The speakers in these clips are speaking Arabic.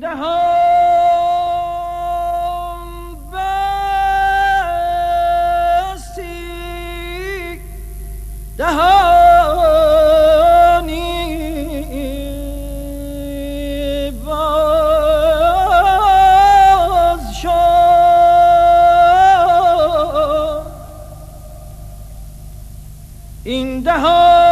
دهان بستی. دهانی باز شد. این دهان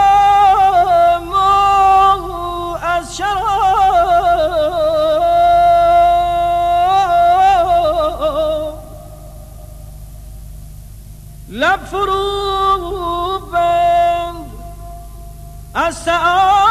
از لب فرو بند از سعاد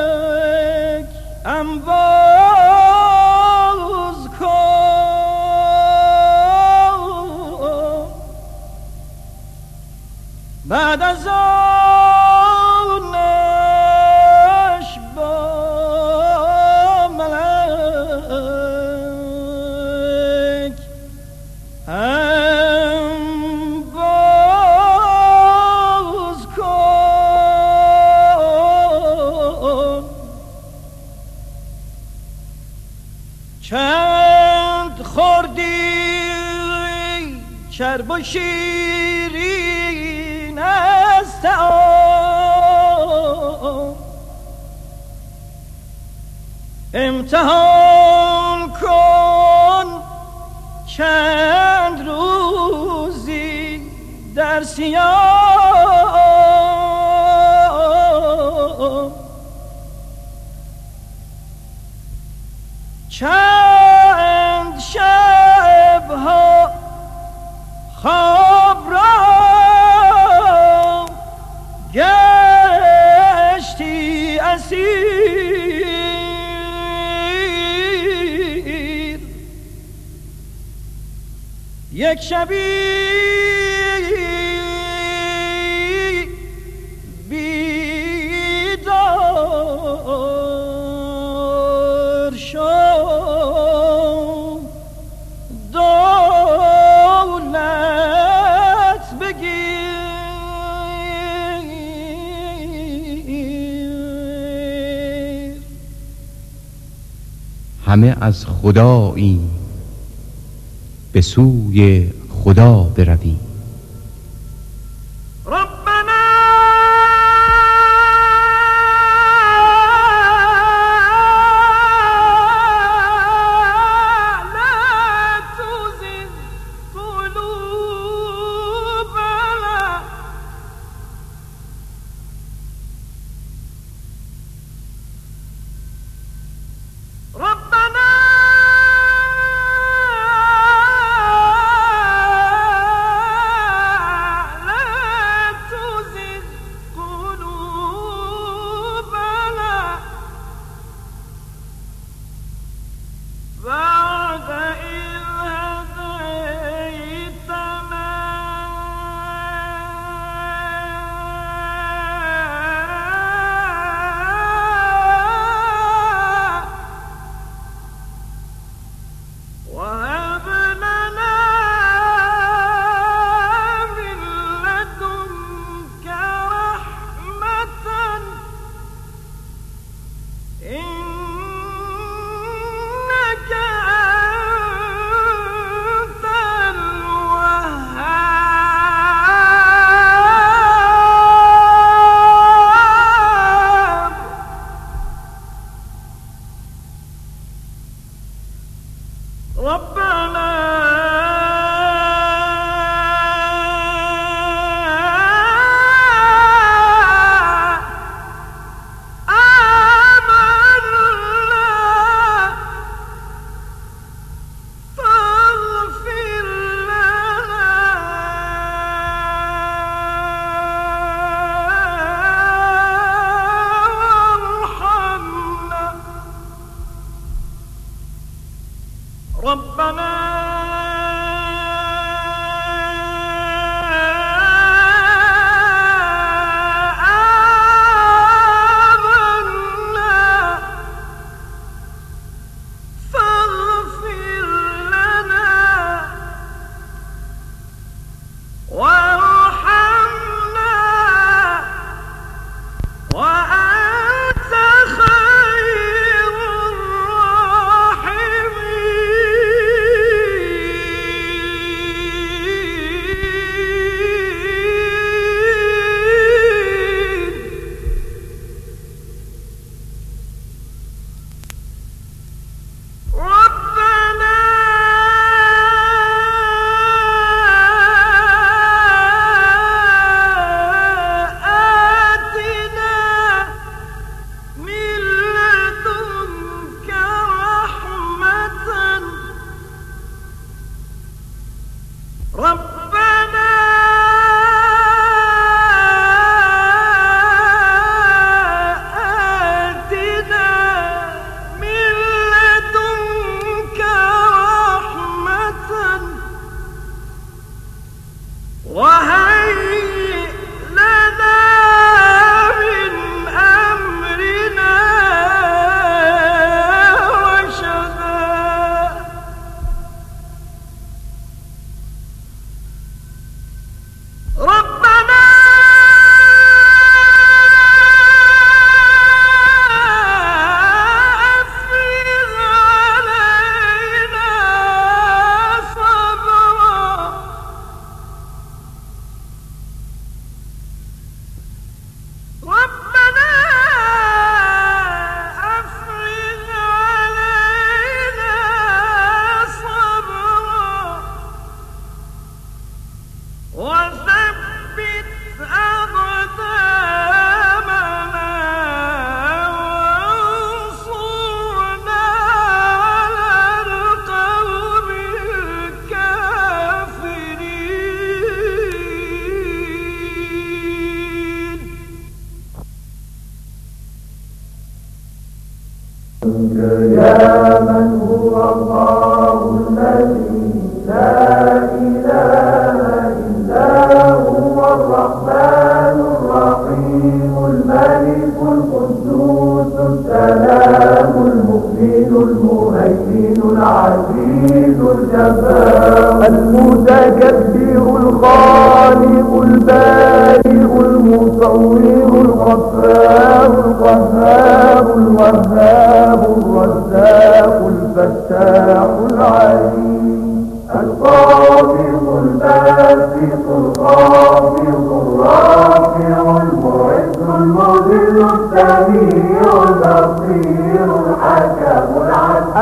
خزانش با ملک. هم باز کن. چند خوردی چربشی خسته امتحان کن چند روزی در سیاه یک شبی بیدار شو دولت بگیر. همه از خدایی به سوی خدا برویم. يا من هو الله الذي لا إله إلا هو الرحمن الرحيم الملك القدوس السلام المؤمن المهيمن العزيز الجبار المتكبر الخالق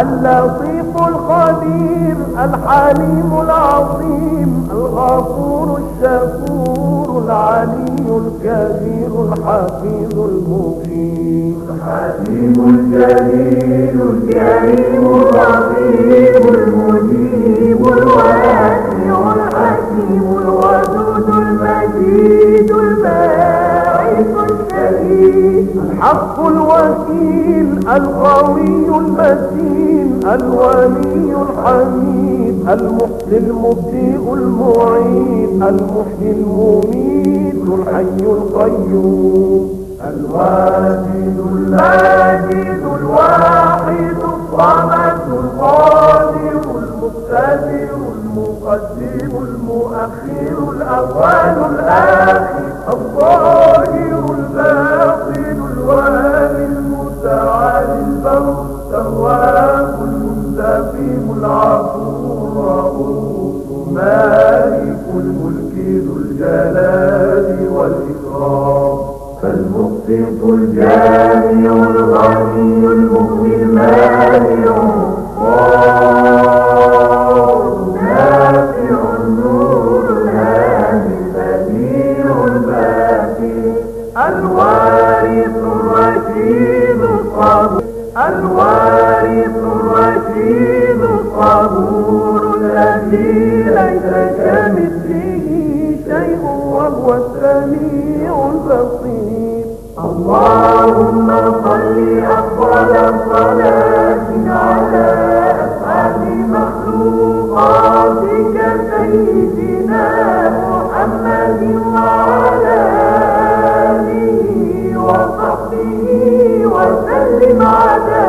اللطيف الخبير الحليم العظيم الغفور الشكور العلي الكبير الحفيظ المقيم الحليم الجليل الكريم الرقيب المجيب الواسع الحكيم الودود المجيد الشهيد الحق الوكيل القوي المتين الولي الحميد المحيي المبدئ المعيد المحيي المميت الحي القيوم الواجد الماجد الواحد الصمد القادر المقتدر المقدم المؤخر الأول الآخر الظاهر. فالمقسط الجامع الغني المغني المانع النافع النور الهادي البديع الباقي الوارث الرشيد الصبور الوارث الرشيد الصبور الذي ليس كمثله شيء وهو السميع البصير. اللهم صل أفضل صلاة على أسعد مخلوقاتك سيدنا محمد وعلى آله وصحبه وسلم على